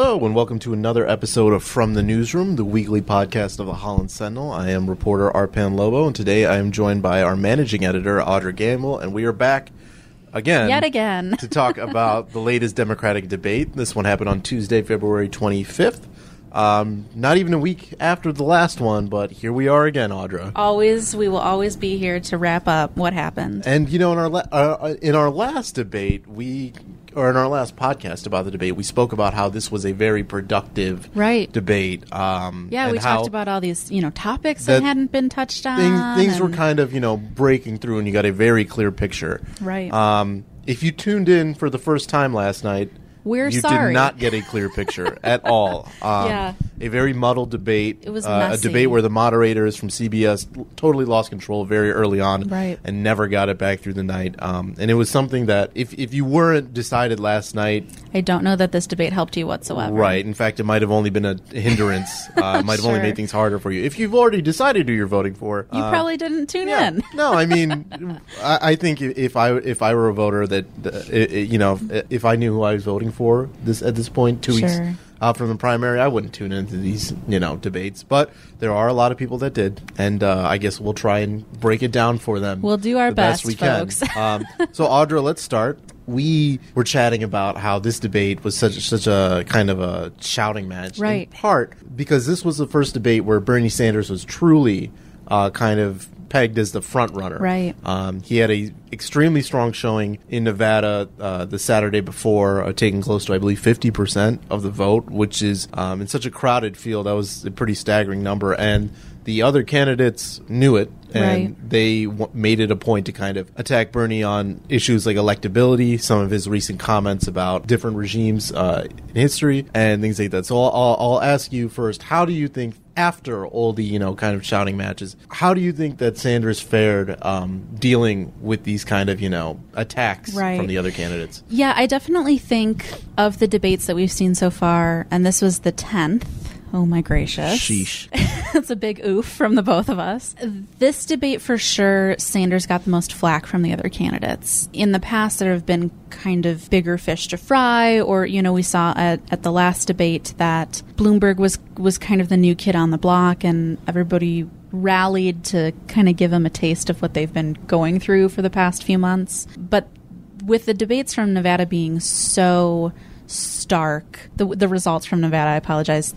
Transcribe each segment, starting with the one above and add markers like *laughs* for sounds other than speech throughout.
Hello, and welcome to another episode of From the Newsroom, the weekly podcast of the Holland Sentinel. I am reporter Arpan Lobo, and today I am joined by our managing editor, Audra Gamble, and we are back again. Yet again. to talk *laughs* about the latest Democratic debate. This one happened on Tuesday, February 25th. Um, not even a week after the last one, but here we are again, Audra. Always, we will always be here to wrap up what happened. And you know, in our la- uh, in our last debate, we or in our last podcast about the debate, we spoke about how this was a very productive Right. debate. Um, yeah, we talked about all these, you know, topics that, that hadn't been touched on. things. Things were kind of you know breaking through, and you got a very clear picture. Right. Um, if you tuned in for the first time last night, We're you sorry. did not get a clear picture *laughs* at all. Um, Yeah. A very muddled debate. It was uh, a debate where the moderators from CBS totally lost control very early on Right. and never got it back through the night. Um, and it was something that if, if you weren't decided last night, I don't know that this debate helped you whatsoever. right, in fact, it might have only been a hindrance. *laughs* Uh, it might have only made things harder for you. If you've already decided who you're voting for, You uh, probably didn't tune yeah. in. *laughs* no, I mean, I, I think if I if I were a voter that uh, i- i- you know if I knew who I was voting for this at this point two weeks Sure. out from the primary, I wouldn't tune into these you know debates. But there are a lot of people that did, and uh, I guess we'll try and break it down for them. We'll do our best, best, we can. folks. *laughs* um, so Audra, let's start. We were chatting about how this debate was such such a kind of a shouting match, in part because this was the first debate where Bernie Sanders was truly uh, kind of pegged as the front runner. Right. Um, he had a extremely strong showing in Nevada uh, the Saturday before, uh, taking close to I believe fifty percent of the vote, which is um, in such a crowded field. That was a pretty staggering number, and the other candidates knew it. And Right. they w- made it a point to kind of attack Bernie on issues like electability, some of his recent comments about different regimes uh, in history, and things like that. So I'll, I'll, I'll ask you first: How do you think, after all the you know kind of shouting matches, how do you think that Sanders fared um, dealing with these kind of you know attacks Right. from the other candidates? Yeah, I definitely think of the debates that we've seen so far, and this was the 10th. Oh my gracious. Sheesh. *laughs* *laughs* That's a big oof from the both of us. This debate, for sure, Sanders got the most flack from the other candidates. In the past, there have been kind of bigger fish to fry, or, you know, we saw at, at the last debate that Bloomberg was, was kind of the new kid on the block, and everybody rallied to kind of give him a taste of what they've been going through for the past few months. But with the debates from Nevada being so stark, the, the results from Nevada, I apologize.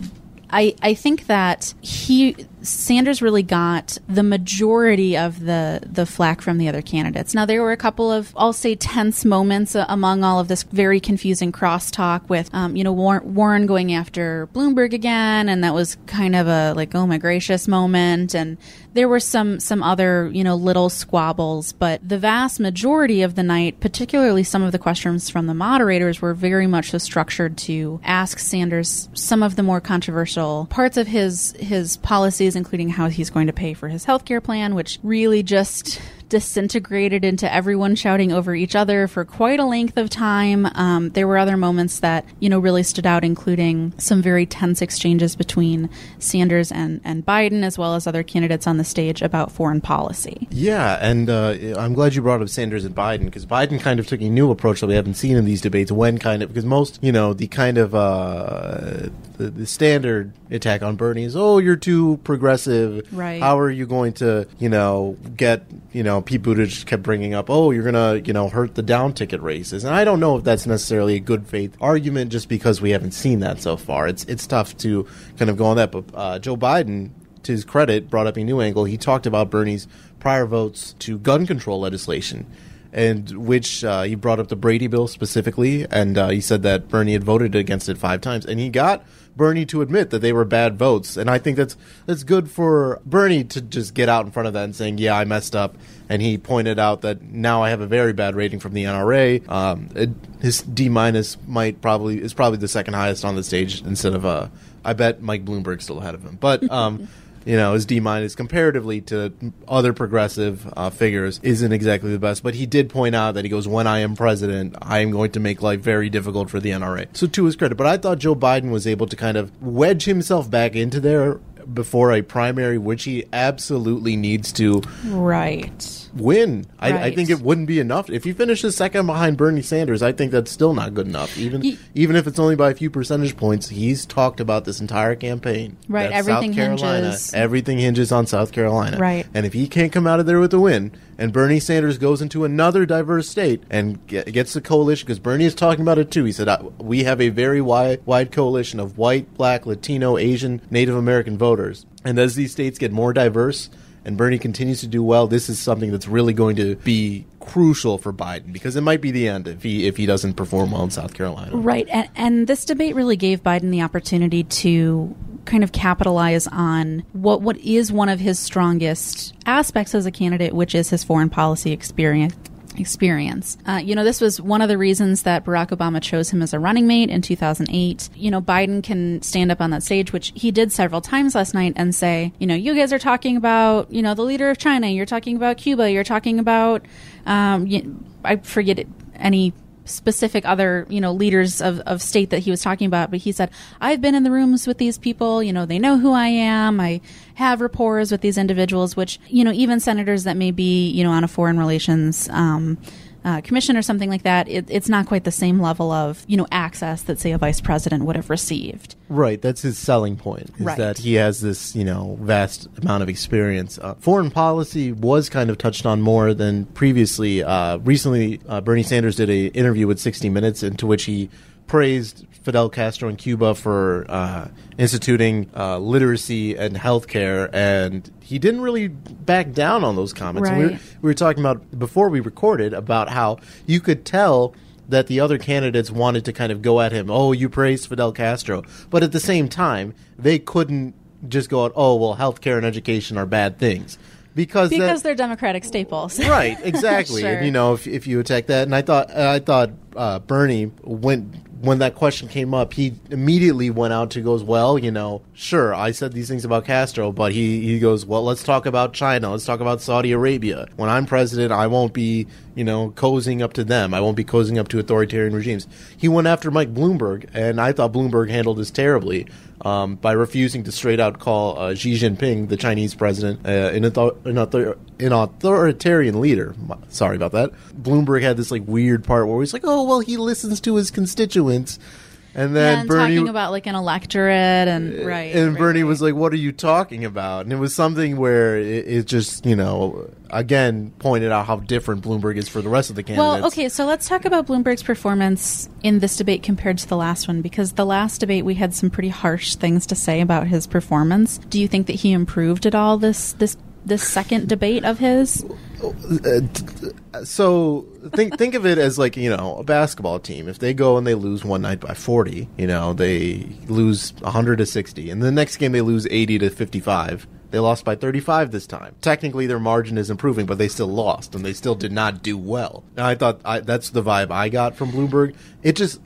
I, I think that he Sanders really got the majority of the the flack from the other candidates. Now there were a couple of I'll say tense moments uh, among all of this very confusing crosstalk with um, you know War- Warren going after Bloomberg again, and that was kind of a like oh my gracious moment, and there were some some other you know little squabbles, but the vast majority of the night, particularly some of the questions from the moderators, were very much so structured to ask Sanders some of the more controversial parts of his his policies, including how he's going to pay for his health care plan, which really just disintegrated into everyone shouting over each other for quite a length of time. Um, there were other moments that you know really stood out, including some very tense exchanges between Sanders and and Biden, as well as other candidates on the stage about foreign policy. Yeah, and uh, I'm glad you brought up Sanders and Biden because Biden kind of took a new approach that we haven't seen in these debates. When kind of because most, you know, the kind of uh, the, the standard attack on Bernie is, oh, you're too progressive. Right. How are you going to, you know, get, you know, Pete Buttigieg kept bringing up, oh, you're gonna, you know, hurt the down ticket races, and I don't know if that's necessarily a good faith argument just because we haven't seen that so far. It's it's tough to kind of go on that, but uh, Joe Biden to his credit, brought up a new angle. He talked about Bernie's prior votes to gun control legislation. And which uh, he brought up the Brady bill specifically, and uh, he said that Bernie had voted against it five times, and he got Bernie to admit that they were bad votes, and I think that's that's good for Bernie to just get out in front of that and saying, "Yeah, I messed up." And he pointed out that now I have a very bad rating from the NRA. Um, it, his D minus might probably is probably the second highest on the stage instead of uh, I bet Mike Bloomberg still ahead of him, but. Um, you know, his D minus comparatively to other progressive uh, figures isn't exactly the best. But he did point out that he goes, when I am president, I am going to make life very difficult for the NRA. So to his credit, but I thought Joe Biden was able to kind of wedge himself back into there before a primary, which he absolutely needs to Right. Win. I, I think it wouldn't be enough if he finishes second behind Bernie Sanders. I think that's still not good enough. Even Ye- even if it's only by a few percentage points, he's talked about this entire campaign. Right, everything South Carolina, hinges- Everything hinges on South Carolina. Right. and if he can't come out of there with a win, and Bernie Sanders goes into another diverse state and get, gets the coalition, because Bernie is talking about it too. He said we have a very wide wide coalition of white, black, Latino, Asian, Native American voters, and as these states get more diverse and Bernie continues to do well, this is something that's really going to be crucial for Biden because it might be the end if he if he doesn't perform well in South Carolina. Right. And, and this debate really gave Biden the opportunity to kind of capitalize on what, what is one of his strongest aspects as a candidate, which is his foreign policy experience. Experience. Uh, you know, this was one of the reasons that Barack Obama chose him as a running mate in 2008. You know, Biden can stand up on that stage, which he did several times last night, and say, you know, you guys are talking about, you know, the leader of China, you're talking about Cuba, you're talking about, um, y- I forget it, any specific other you know leaders of, of state that he was talking about but he said i've been in the rooms with these people you know they know who i am i have rapport with these individuals which you know even senators that may be you know on a foreign relations um, uh, commission or something like that it, it's not quite the same level of you know access that say a vice president would have received Right, that's his selling point. Is Right. that he has this, you know, vast amount of experience. Uh, foreign policy was kind of touched on more than previously. Uh, recently, uh, Bernie Sanders did a interview with 60 Minutes, into which he praised Fidel Castro in Cuba for uh, instituting uh, literacy and healthcare, and he didn't really back down on those comments. And We, were, we were talking about before we recorded about how you could tell that the other candidates wanted to kind of go at him. Oh, you praised Fidel Castro, but at the same time, they couldn't just go out. Oh, well, healthcare and education are bad things because that- because they're democratic staples *laughs* right exactly *laughs* Sure. and you know if, if you attack that and i thought i thought uh, bernie went when that question came up he immediately went out to goes well you know sure i said these things about castro but he, he goes well let's talk about china. Let's talk about saudi arabia. When i'm president i won't be you know cozying up to them. I won't be cozying up to authoritarian regimes. He went after mike bloomberg and i thought bloomberg handled this terribly um, by refusing to straight out call uh, Xi Jinping, the Chinese president, uh, an, author- an, author- an authoritarian leader. Sorry about that. Bloomberg had this like weird part where he's like, "Oh, well, he listens to his constituents," and then and Bernie talking about like an electorate and uh, right and right, Bernie right. was like, "What are you talking about?" And it was something where it, it just, you know, again pointed out how different Bloomberg is for the rest of the candidates. Well, okay, so let's talk about Bloomberg's performance in this debate compared to the last one because the last debate we had some pretty harsh things to say about his performance. Do you think that he improved at all this this this second debate of his? so think think of it as like you know a basketball team. If they go and they lose one night by forty, you know they lose hundred to sixty, and the next game they lose eighty to fifty-five. They lost by 35 this time. Technically, their margin is improving, but they still lost, and they still did not do well. And I thought I, that's the vibe I got from Bloomberg. It just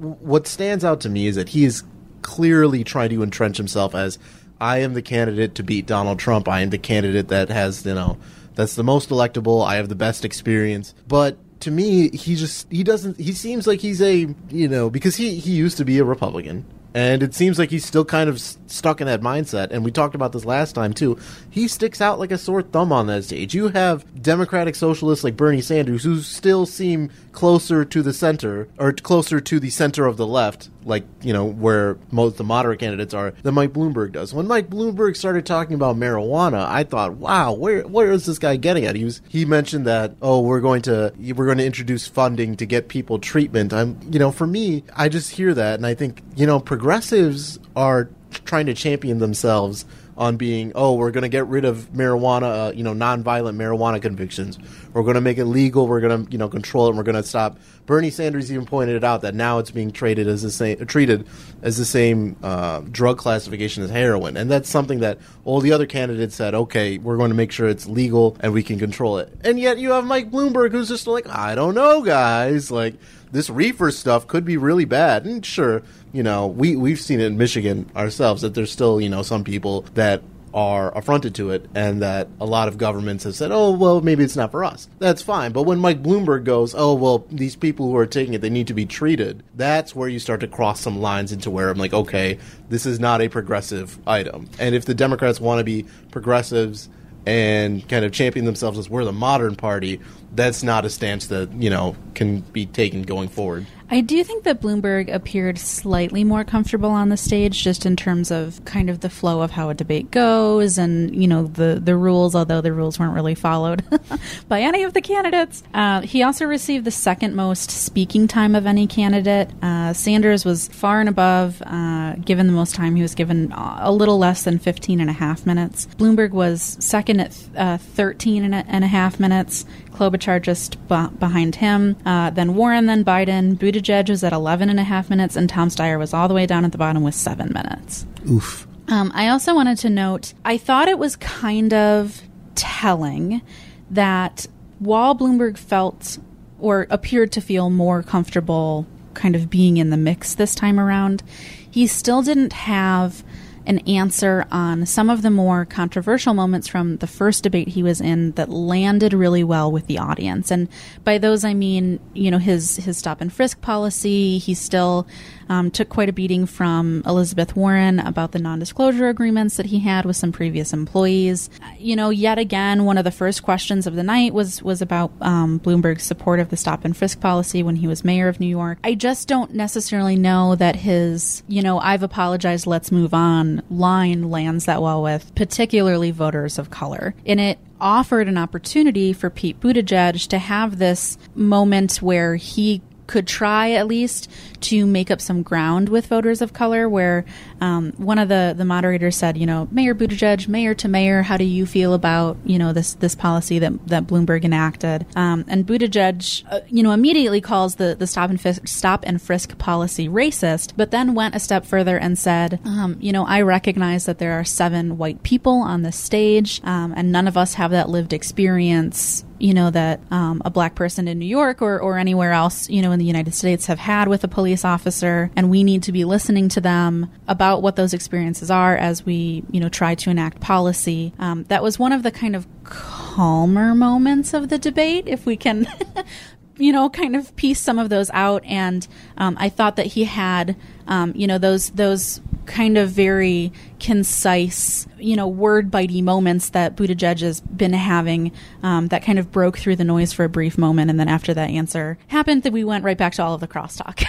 what stands out to me is that he is clearly trying to entrench himself as I am the candidate to beat Donald Trump. I am the candidate that has, you know, that's the most electable. I have the best experience. But to me, he just he doesn't he seems like he's a, you know, because he he used to be a Republican. And it seems like he's still kind of stuck in that mindset. And we talked about this last time too. He sticks out like a sore thumb on that stage. You have Democratic socialists like Bernie Sanders who still seem closer to the center or closer to the center of the left, like you know where most the moderate candidates are, than Mike Bloomberg does. When Mike Bloomberg started talking about marijuana, I thought, wow, where where is this guy getting at? He was he mentioned that oh we're going to we're going to introduce funding to get people treatment. I'm you know for me I just hear that and I think you know progressives are trying to champion themselves on being oh we're going to get rid of marijuana uh, you know nonviolent marijuana convictions we're going to make it legal. We're going to you know control it. and We're going to stop. Bernie Sanders even pointed it out that now it's being treated as the same treated as the same uh, drug classification as heroin, and that's something that all the other candidates said. Okay, we're going to make sure it's legal and we can control it. And yet you have Mike Bloomberg who's just like, I don't know, guys, like this reefer stuff could be really bad. And sure, you know, we we've seen it in Michigan ourselves that there's still you know some people that are affronted to it and that a lot of governments have said, oh, well, maybe it's not for us. That's fine. But when Mike Bloomberg goes, oh, well, these people who are taking it, they need to be treated, that's where you start to cross some lines into where I'm like, okay, this is not a progressive item. And if the Democrats want to be progressives and kind of champion themselves as we're the modern party, that's not a stance that, you know, can be taken going forward. I do think that Bloomberg appeared slightly more comfortable on the stage, just in terms of kind of the flow of how a debate goes, and you know the the rules. Although the rules weren't really followed *laughs* by any of the candidates, uh, he also received the second most speaking time of any candidate. Uh, Sanders was far and above, uh, given the most time. He was given a little less than 15 and a half minutes. Bloomberg was second at uh, 13 and a, and a half minutes. Klobuchar just b- behind him. Uh, then Warren, then Biden. Buttigieg was at 11 and a half minutes, and Tom Steyer was all the way down at the bottom with seven minutes. Oof. Um, I also wanted to note I thought it was kind of telling that while Bloomberg felt or appeared to feel more comfortable kind of being in the mix this time around, he still didn't have an answer on some of the more controversial moments from the first debate he was in that landed really well with the audience. And by those I mean, you know, his his stop and frisk policy. He still um, took quite a beating from Elizabeth Warren about the non-disclosure agreements that he had with some previous employees. You know, yet again, one of the first questions of the night was was about um, Bloomberg's support of the stop and frisk policy when he was mayor of New York. I just don't necessarily know that his, you know, I've apologized, let's move on line lands that well with particularly voters of color. And it offered an opportunity for Pete Buttigieg to have this moment where he could try at least to make up some ground with voters of color. Where um, one of the the moderators said, you know, Mayor Buttigieg, mayor to mayor, how do you feel about you know this this policy that that Bloomberg enacted? Um, and Buttigieg, uh, you know, immediately calls the the stop and frisk, stop and frisk policy racist, but then went a step further and said, um, you know, I recognize that there are seven white people on this stage, um, and none of us have that lived experience you know that um, a black person in New York or, or anywhere else you know in the United States have had with a police officer and we need to be listening to them about what those experiences are as we you know try to enact policy. Um, that was one of the kind of calmer moments of the debate if we can *laughs* you know kind of piece some of those out. And um, I thought that he had um, you know those those kind of very concise, you know, word bitey moments that Buttigieg has been having um, that kind of broke through the noise for a brief moment. And then after that answer happened, that we went right back to all of the crosstalk.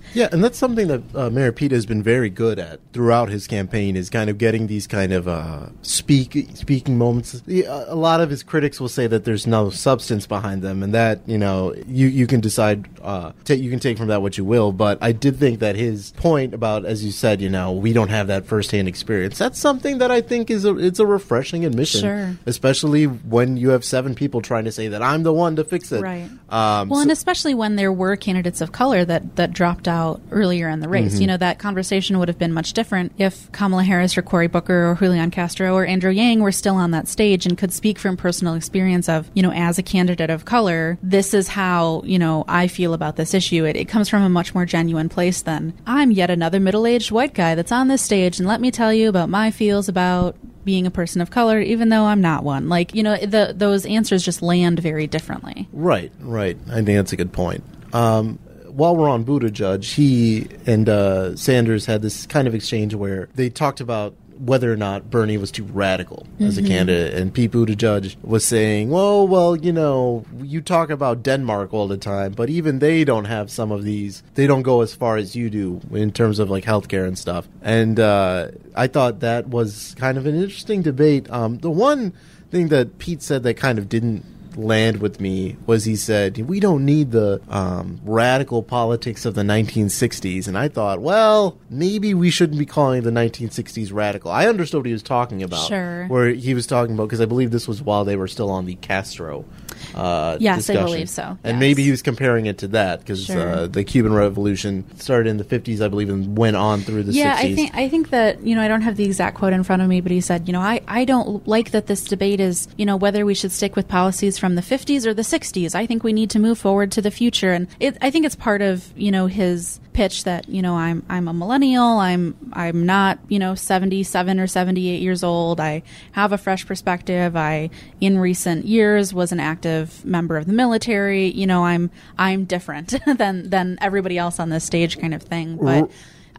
*laughs* yeah, and that's something that uh, Mayor Pete has been very good at throughout his campaign is kind of getting these kind of uh, speak speaking moments. A lot of his critics will say that there's no substance behind them, and that you know you you can decide uh, t- you can take from that what you will. But I did think that his point about, as you said, you know, we don't have that firsthand experience. That's something that I think is a it's a refreshing admission, sure. especially when you have seven people trying to say that I'm the one to fix it. Right. Um, well, so- and especially when there were candidates of color that that dropped out earlier in the race. Mm-hmm. You know, that conversation would have been much different if Kamala Harris or Cory Booker or Julian Castro or Andrew Yang were still on that stage and could speak from personal experience of, you know, as a candidate of color, this is how, you know, I feel about this issue. It, it comes from a much more genuine place than I'm yet another middle aged white guy that's on this stage and let me tell you about my feels about being a person of color, even though I'm not one. Like, you know, the, those answers just land very differently. Right, right. I think that's a good point. Um, while we're on Buttigieg, he and uh, Sanders had this kind of exchange where they talked about whether or not Bernie was too radical as a candidate, and Pete Buttigieg was saying, "Well, well, you know, you talk about Denmark all the time, but even they don't have some of these. They don't go as far as you do in terms of like healthcare and stuff." And uh, I thought that was kind of an interesting debate. Um, the one thing that Pete said that kind of didn't land with me was he said we don't need the um, radical politics of the 1960s, and I thought, well, maybe we shouldn't be calling the 1960s radical. I understood what he was talking about. Sure. Where he was talking about because I believe this was while they were still on the Castro. Uh, Yes, I believe so, And yes. maybe he was comparing it to that because Sure. uh, the Cuban Revolution started in the 50s, I believe, and went on through the yeah, 60s. I think I think that you know I don't have the exact quote in front of me, but he said, you know, I I don't like that this debate is you know whether we should stick with policies from the 50s or the 60s. I think we need to move forward to the future, and it, I think it's part of you know his pitch that you know I'm I'm a millennial. I'm I'm not you know 77 or 78 years old. I have a fresh perspective. I in recent years was an active member of the military. You know, I'm I'm different *laughs* than than everybody else on this stage, kind of thing. But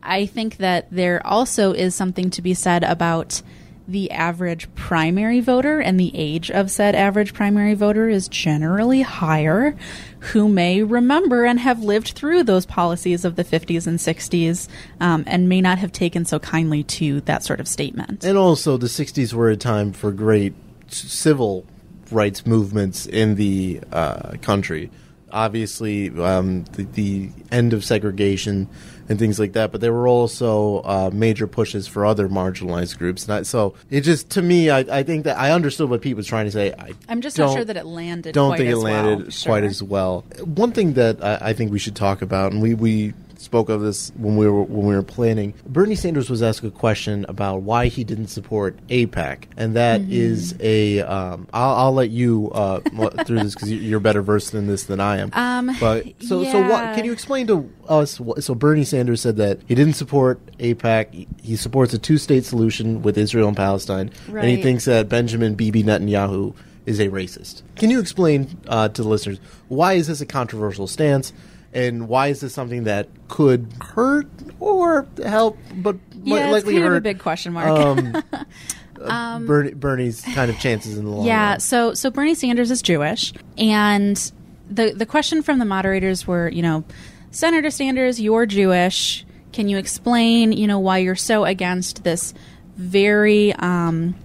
I think that there also is something to be said about the average primary voter and the age of said average primary voter is generally higher who may remember and have lived through those policies of the 50s and 60s um, and may not have taken so kindly to that sort of statement. And also, the 60s were a time for great civil rights movements in the uh, country. Obviously, um, the, the end of segregation and things like that, but there were also uh, major pushes for other marginalized groups. And I, so it just, to me, I, I think that I understood what Pete was trying to say. I I'm just not sure that it landed don't quite think it landed well. quite Sure. as well. One thing that I, I think we should talk about, and we, we spoke of this when we were when we were planning. Bernie Sanders was asked a question about why he didn't support AIPAC, and that Mm-hmm. is a. Um, I'll, I'll let you uh, *laughs* through this because you're better versed in this than I am. Um, but so so what? Can you explain to us? What, so Bernie Sanders said that he didn't support AIPAC. He, supports a two-state solution with Israel and Palestine, and he thinks that Benjamin Bibi Netanyahu is a racist. Can you explain uh, to the listeners why is this a controversial stance, and why is this something that could hurt or help, but yeah, likely hurt a big question mark. *laughs* um, Bernie, Bernie's kind of chances in the long Yeah, run? so so Bernie Sanders is Jewish, and the the question from the moderators were, you know, Senator Sanders, you're Jewish. Can you explain, you know, why you're so against this very um,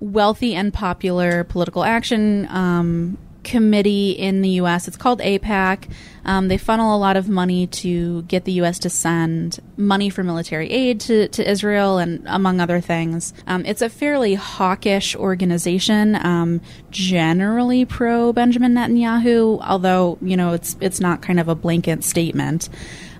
wealthy and popular political action um, committee in the U.S. It's called AIPAC. Um, they funnel a lot of money to get the U.S. to send money for military aid to, to Israel and among other things. Um, it's a fairly hawkish organization, um, generally pro Benjamin Netanyahu, although you know it's it's not kind of a blanket statement.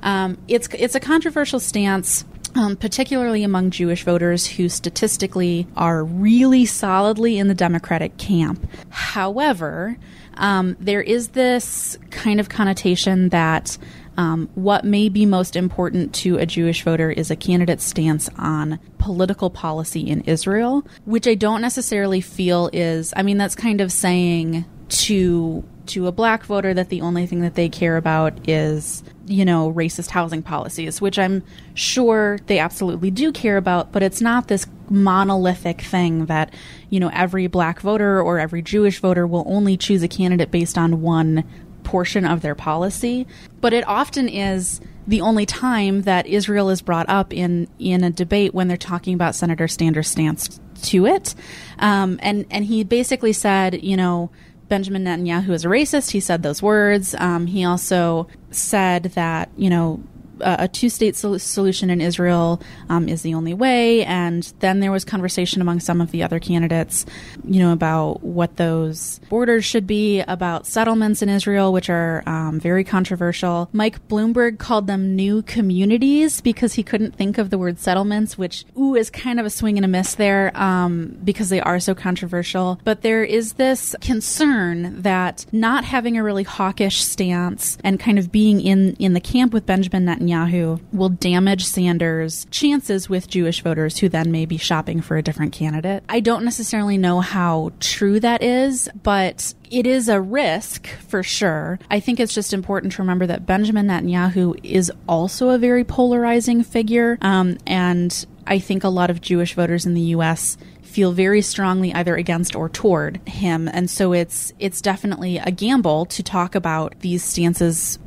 Um, it's it's a controversial stance um, particularly among Jewish voters who statistically are really solidly in the Democratic camp. However, um, there is this kind of connotation that um, what may be most important to a Jewish voter is a candidate's stance on political policy in Israel, which I don't necessarily feel is, I mean, that's kind of saying to to a black voter that the only thing that they care about is you know racist housing policies which i'm sure they absolutely do care about but it's not this monolithic thing that you know every black voter or every jewish voter will only choose a candidate based on one portion of their policy. But it often is the only time that Israel is brought up in in a debate when they're talking about Senator Sanders' stance to it, um, and and he basically said, you know, Benjamin Netanyahu is a racist. He said those words. Um, he also said that you know a, a two-state sol- solution in Israel um, is the only way. And then there was conversation among some of the other candidates, you know, about what those borders should be, about settlements in Israel, which are um, very controversial. Mike Bloomberg called them new communities because he couldn't think of the word settlements, which ooh is kind of a swing and a miss there um, because they are so controversial. But there is this concern that not having a really hawkish stance and kind of being in in the camp with Benjamin Netanyahu will damage Sanders' chances with Jewish voters who then may be shopping for a different candidate. I don't necessarily know how true that is, but it is a risk for sure. I think it's just important to remember that Benjamin Netanyahu is also a very polarizing figure, um, and I think a lot of Jewish voters in the U.S. feel very strongly either against or toward him, and so it's it's definitely a gamble to talk about these stances,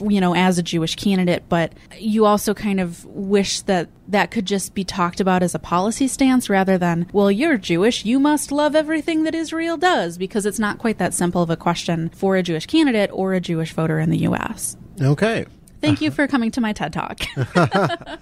you know, as a Jewish candidate. But you also kind of wish that that could just be talked about as a policy stance rather than, well, you're Jewish, you must love everything that Israel does, because it's not quite that simple of a question for a Jewish candidate or a Jewish voter in the U.S. Okay. Thank you for coming to my TED Talk. *laughs*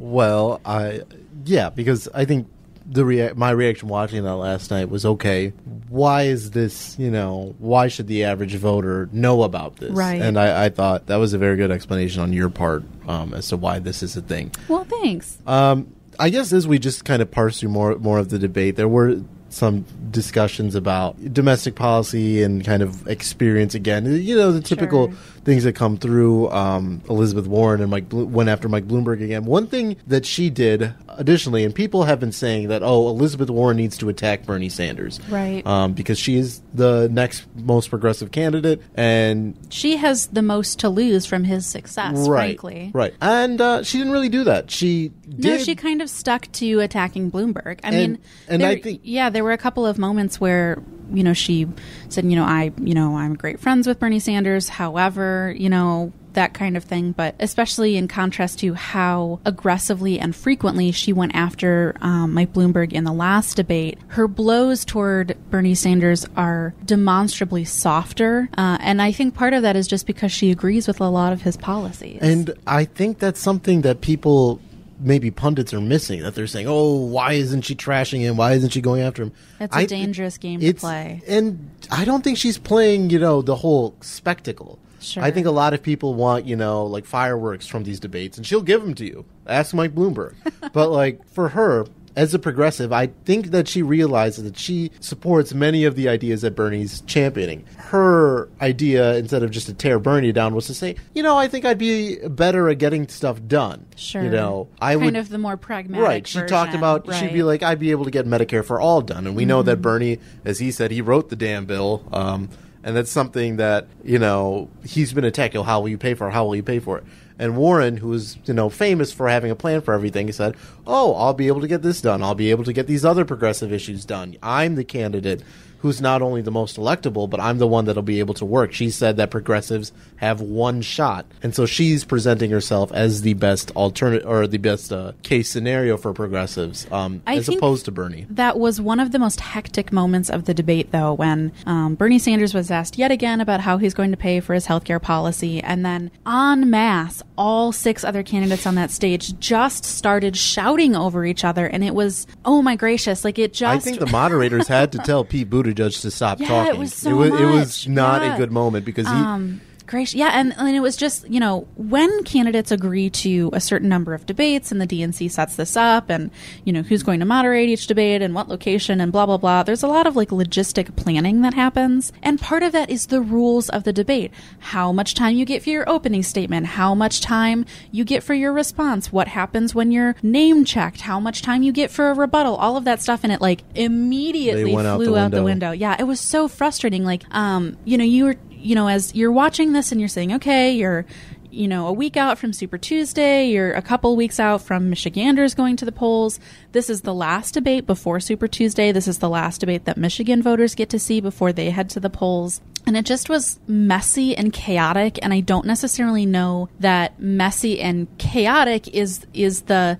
Well, I yeah, because I think the rea- my reaction watching that last night was okay. Why is this? You know, why should the average voter know about this? Right. And I, I thought that was a very good explanation on your part um, as to why this is a thing. well, thanks. Um, I guess as we just kind of parse through more more of the debate, there were some discussions about domestic policy and kind of experience again. You know, the typical Sure. Things that come through. Um, Elizabeth Warren and Mike Blo- went after Mike Bloomberg again. One thing that she did additionally, and people have been saying that oh, Elizabeth Warren needs to attack Bernie Sanders, Right. Um, because she is the next most progressive candidate, and She has the most to lose from his success, right, frankly. right, and uh, she didn't really do that. She No, she kind of stuck to attacking Bloomberg. I And- mean, and there, I think- yeah, there were a couple of moments where you know she said, you know, I, you know, I'm great friends with Bernie Sanders. However, you know, that kind of thing. But especially in contrast to how aggressively and frequently she went after um, Mike Bloomberg in the last debate, her blows toward Bernie Sanders are demonstrably softer. Uh, and I think part of that is just because she agrees with a lot of his policies. And I think that's something that people, maybe pundits, are missing. That they're saying, "Oh, why isn't she trashing him? Why isn't she going after him?" It's a a dangerous game to play. And I don't think she's playing, you know, the whole spectacle. Sure. I think a lot of people want, you know, like fireworks from these debates, and she'll give them to you. Ask Mike Bloomberg. *laughs* but like for her, as a progressive, I think that she realizes that she supports many of the ideas that Bernie's championing. Her idea, instead of just to tear Bernie down, was to say, you know, I think I'd be better at getting stuff done. Sure. You know, I kind would. of the more pragmatic. Right. She talked version, about she'd be. Mm-hmm. like, I'd be able to get Medicare for all done, and we know that Bernie, as he said, he wrote the damn bill, um, and that's something that you know he's been attacked. Oh, how will you pay for it? How will you pay for it? And Warren, who is you know famous for having a plan for everything, he said, "Oh, I'll be able to get this done. I'll be able to get these other progressive issues done. I'm the candidate." Who's not only the most electable, but I'm the one that'll be able to work. She said that progressives have one shot, and so she's presenting herself as the best alternate or the best uh, case scenario for progressives, um, as opposed to Bernie. That was one of the most hectic moments of the debate, though, when um, Bernie Sanders was asked yet again about how he's going to pay for his healthcare policy. And then, en masse, all six other candidates on that stage just started shouting over each other. And it was, oh my gracious, like it just. I think the moderators had to tell Pete Buttigieg to stop *laughs* Yeah, it talking. was so it was, it was not Yeah. a good moment because he. Um, gracious. Yeah, and, and it was just, you know, when candidates agree to a certain number of debates and the DNC sets this up and, you know, who's going to moderate each debate and what location and blah, blah, blah, there's a lot of like logistic planning that happens. And part of that is the rules of the debate. How much time you get for your opening statement, how much time you get for your response, what happens when you're name checked, how much time you get for a rebuttal, all of that stuff. And it like immediately went out flew the out the window. Yeah, it was so frustrating. Like, um, you know, you were, you know, as you're watching this and you're saying, okay, you're, you know, a week out from Super Tuesday, you're a couple weeks out from Michiganders going to the polls. This is the last debate before Super Tuesday. This is the last debate that Michigan voters get to see before they head to the polls. And it just was messy and chaotic. And I don't necessarily know that messy and chaotic is is the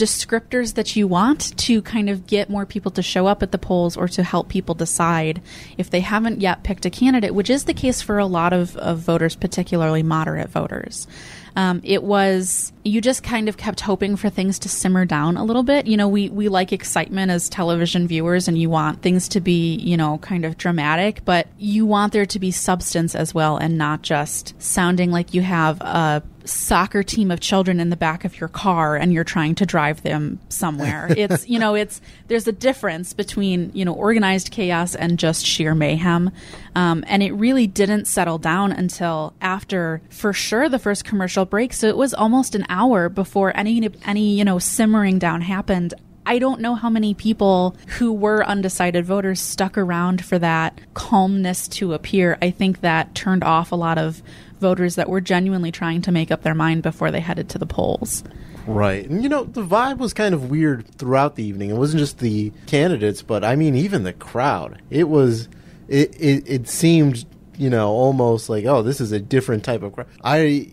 descriptors that you want to kind of get more people to show up at the polls or to help people decide if they haven't yet picked a candidate, which is the case for a lot of, of voters, particularly moderate voters. Um, it was you just kind of kept hoping for things to simmer down a little bit. You know, we we like excitement as television viewers, and you want things to be you know kind of dramatic, but you want there to be substance as well, and not just sounding like you have a soccer team of children in the back of your car and you're trying to drive them somewhere. *laughs* it's you know it's there's a difference between you know organized chaos and just sheer mayhem, um, and it really didn't settle down until after for sure the first commercial break. So it was almost an hour before any any you know simmering down happened. I don't know how many people who were undecided voters stuck around for that calmness to appear. I think that turned off a lot of voters that were genuinely trying to make up their mind before they headed to the polls. Right. And you know, the vibe was kind of weird throughout the evening. It wasn't just the candidates, but I mean even the crowd. It was it it, it seemed, you know, almost like, oh, this is a different type of crowd. I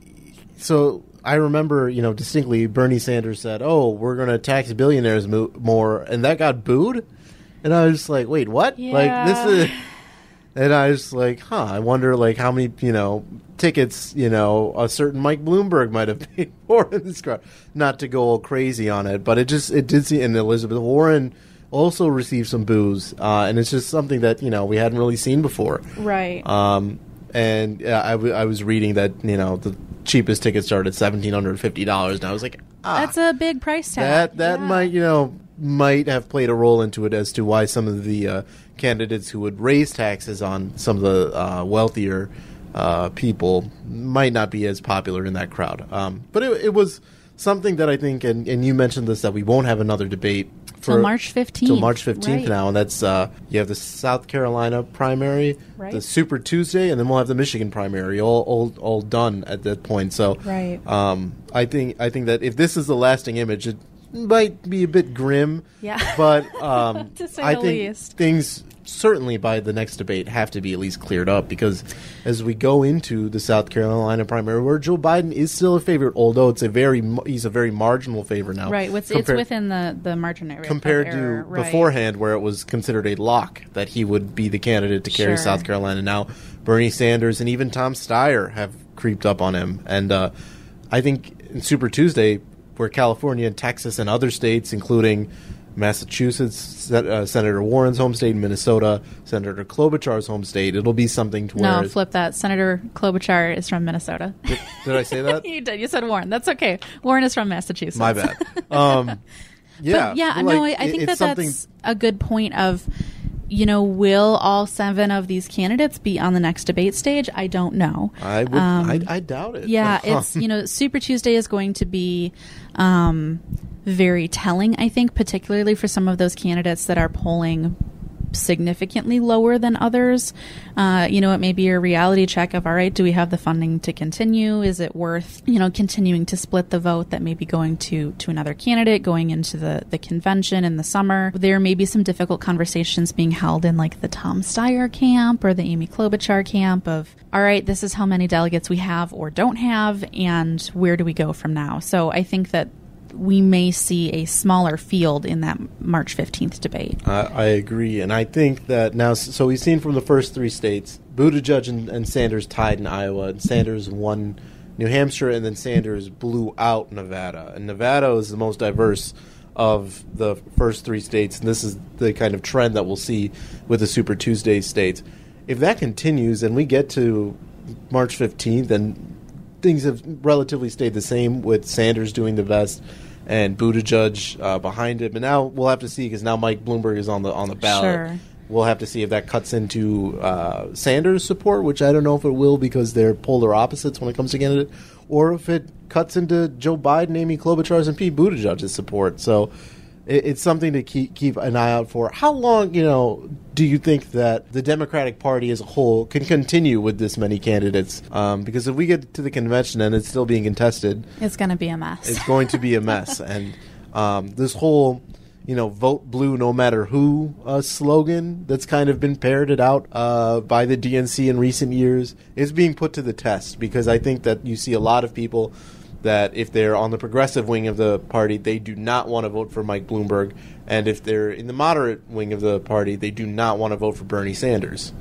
so I remember, you know, distinctly Bernie Sanders said, "Oh, we're going to tax billionaires mo- more." And that got booed. And I was just like, "Wait, what?" Like this is *laughs* and I was like, huh, I wonder like how many, you know, tickets, you know, a certain Mike Bloomberg might have *laughs* paid for in this crowd. Not to go all crazy on it, but it just it did see and Elizabeth Warren also received some boos, uh, and it's just something that you know we hadn't really seen before. Right. Um, and uh, I, w- I was reading that you know the cheapest ticket started at seventeen hundred fifty dollars, and I was like, ah, That's a big price tag. that that Yeah. might you know might have played a role into it as to why some of the uh, candidates who would raise taxes on some of the uh, wealthier uh, people might not be as popular in that crowd. Um, but it, it was something that I think, and, and you mentioned this that we won't have another debate Till March 15th. Till March fifteenth Right. now, and that's uh, you have the South Carolina primary, Right. the Super Tuesday, and then we'll have the Michigan primary, all all, all done at that point. So Right. um, I think I think that if this is the lasting image, it might be a bit grim. Yeah. But um, *laughs* To say I the think least. things certainly by the next debate have to be at least cleared up because as we go into the South Carolina primary, where Joe Biden is still a favorite, although it's a very he's a very marginal favorite now. Right. It's, it's within the, the margin area. compared error, to right. beforehand where it was considered a lock that he would be the candidate to carry Sure. South Carolina. Now Bernie Sanders and even Tom Steyer have creeped up on him, and uh, I think in Super Tuesday, where California and Texas and other states, including Massachusetts, uh, Senator Warren's home state, Minnesota, Senator Klobuchar's home state, it'll be something to where. No, flip that. Senator Klobuchar is from Minnesota. Did I say that? *laughs* you did. You said Warren. That's okay. Warren is from Massachusetts. My bad. Um, yeah, *laughs* But yeah, like, no, I, I think it's that that's a good point of, you know, will all seven of these candidates be on the next debate stage? I don't know. I would. Um, I, I doubt it. Yeah, *laughs* it's you know, Super Tuesday is going to be um, very telling. I think, particularly for some of those candidates that are polling significantly lower than others. Uh, you know, it may be a reality check of all right, do we have the funding to continue? Is it worth you know continuing to split the vote that may be going to to another candidate going into the the convention in the summer? There may be some difficult conversations being held in like the Tom Steyer camp or the Amy Klobuchar camp of all right, this is how many delegates we have or don't have, and where do we go from now? So I think that we may see a smaller field in that March 15th debate. I, I agree, and I think that now. So we've seen from the first three states, Buttigieg and, and Sanders tied in Iowa, and Sanders won New Hampshire, and then Sanders blew out Nevada. And Nevada is the most diverse of the first three states, and this is the kind of trend that we'll see with the Super Tuesday states. If that continues, and we get to March fifteenth, and things have relatively stayed the same with Sanders doing the best and Buttigieg uh, behind it. But now we'll have to see because now Mike Bloomberg is on the on the ballot. Sure. We'll have to see if that cuts into uh, Sanders' support, which I don't know if it will because they're polar opposites when it comes to candidate, or if it cuts into Joe Biden, Amy Klobuchar's, and Pete Buttigieg's support. So it, it's something to keep keep an eye out for. How long, you know, do you think that the Democratic Party as a whole can continue with this many candidates? Um, because if we get to the convention and it's still being contested, It's going to be a mess. it's going to be a mess. *laughs* and um, this whole, you know, vote blue no matter who uh, slogan that's kind of been parroted out uh, by the DNC in recent years is being put to the test because I think that you see a lot of people that if they're on the progressive wing of the party, they do not want to vote for Mike Bloomberg. And if they're in the moderate wing of the party, they do not want to vote for Bernie Sanders.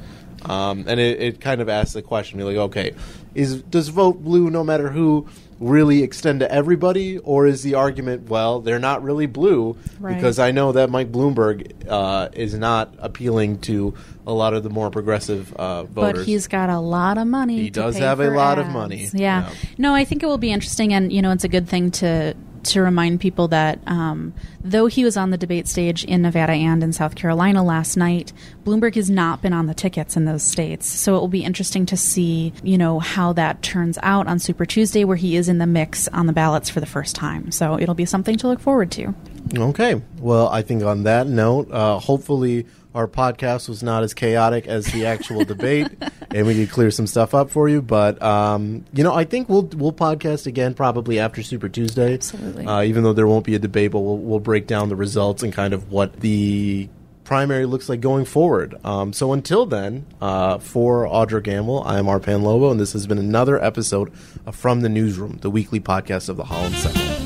Um, and it, it kind of asks the question, like, okay, is does vote blue no matter who really extend to everybody, or is the argument, well, they're not really blue Right. because I know that Mike Bloomberg uh, is not appealing to a lot of the more progressive uh, voters. But he's got a lot of money. He does have a for lot of money. Yeah. Yeah. No, I think it will be interesting, and you know, it's a good thing to to remind people that um, though he was on the debate stage in Nevada and in South Carolina last night, Bloomberg has not been on the tickets in those states. So it will be interesting to see, you know, how that turns out on Super Tuesday, where he is in the mix on the ballots for the first time. So it'll be something to look forward to. Okay. Well, I think on that note, uh, hopefully our podcast was not as chaotic as the actual debate, and we could clear some stuff up for you. But um, you know, I think we'll we'll podcast again probably after Super Tuesday. Absolutely. Uh, even though there won't be a debate, but we'll we'll break down the results and kind of what the primary looks like going forward. Um, so until then, uh, for Audra Gamble, I am Arpan Lobo, and this has been another episode of From the Newsroom, the weekly podcast of the Holland Sentinel.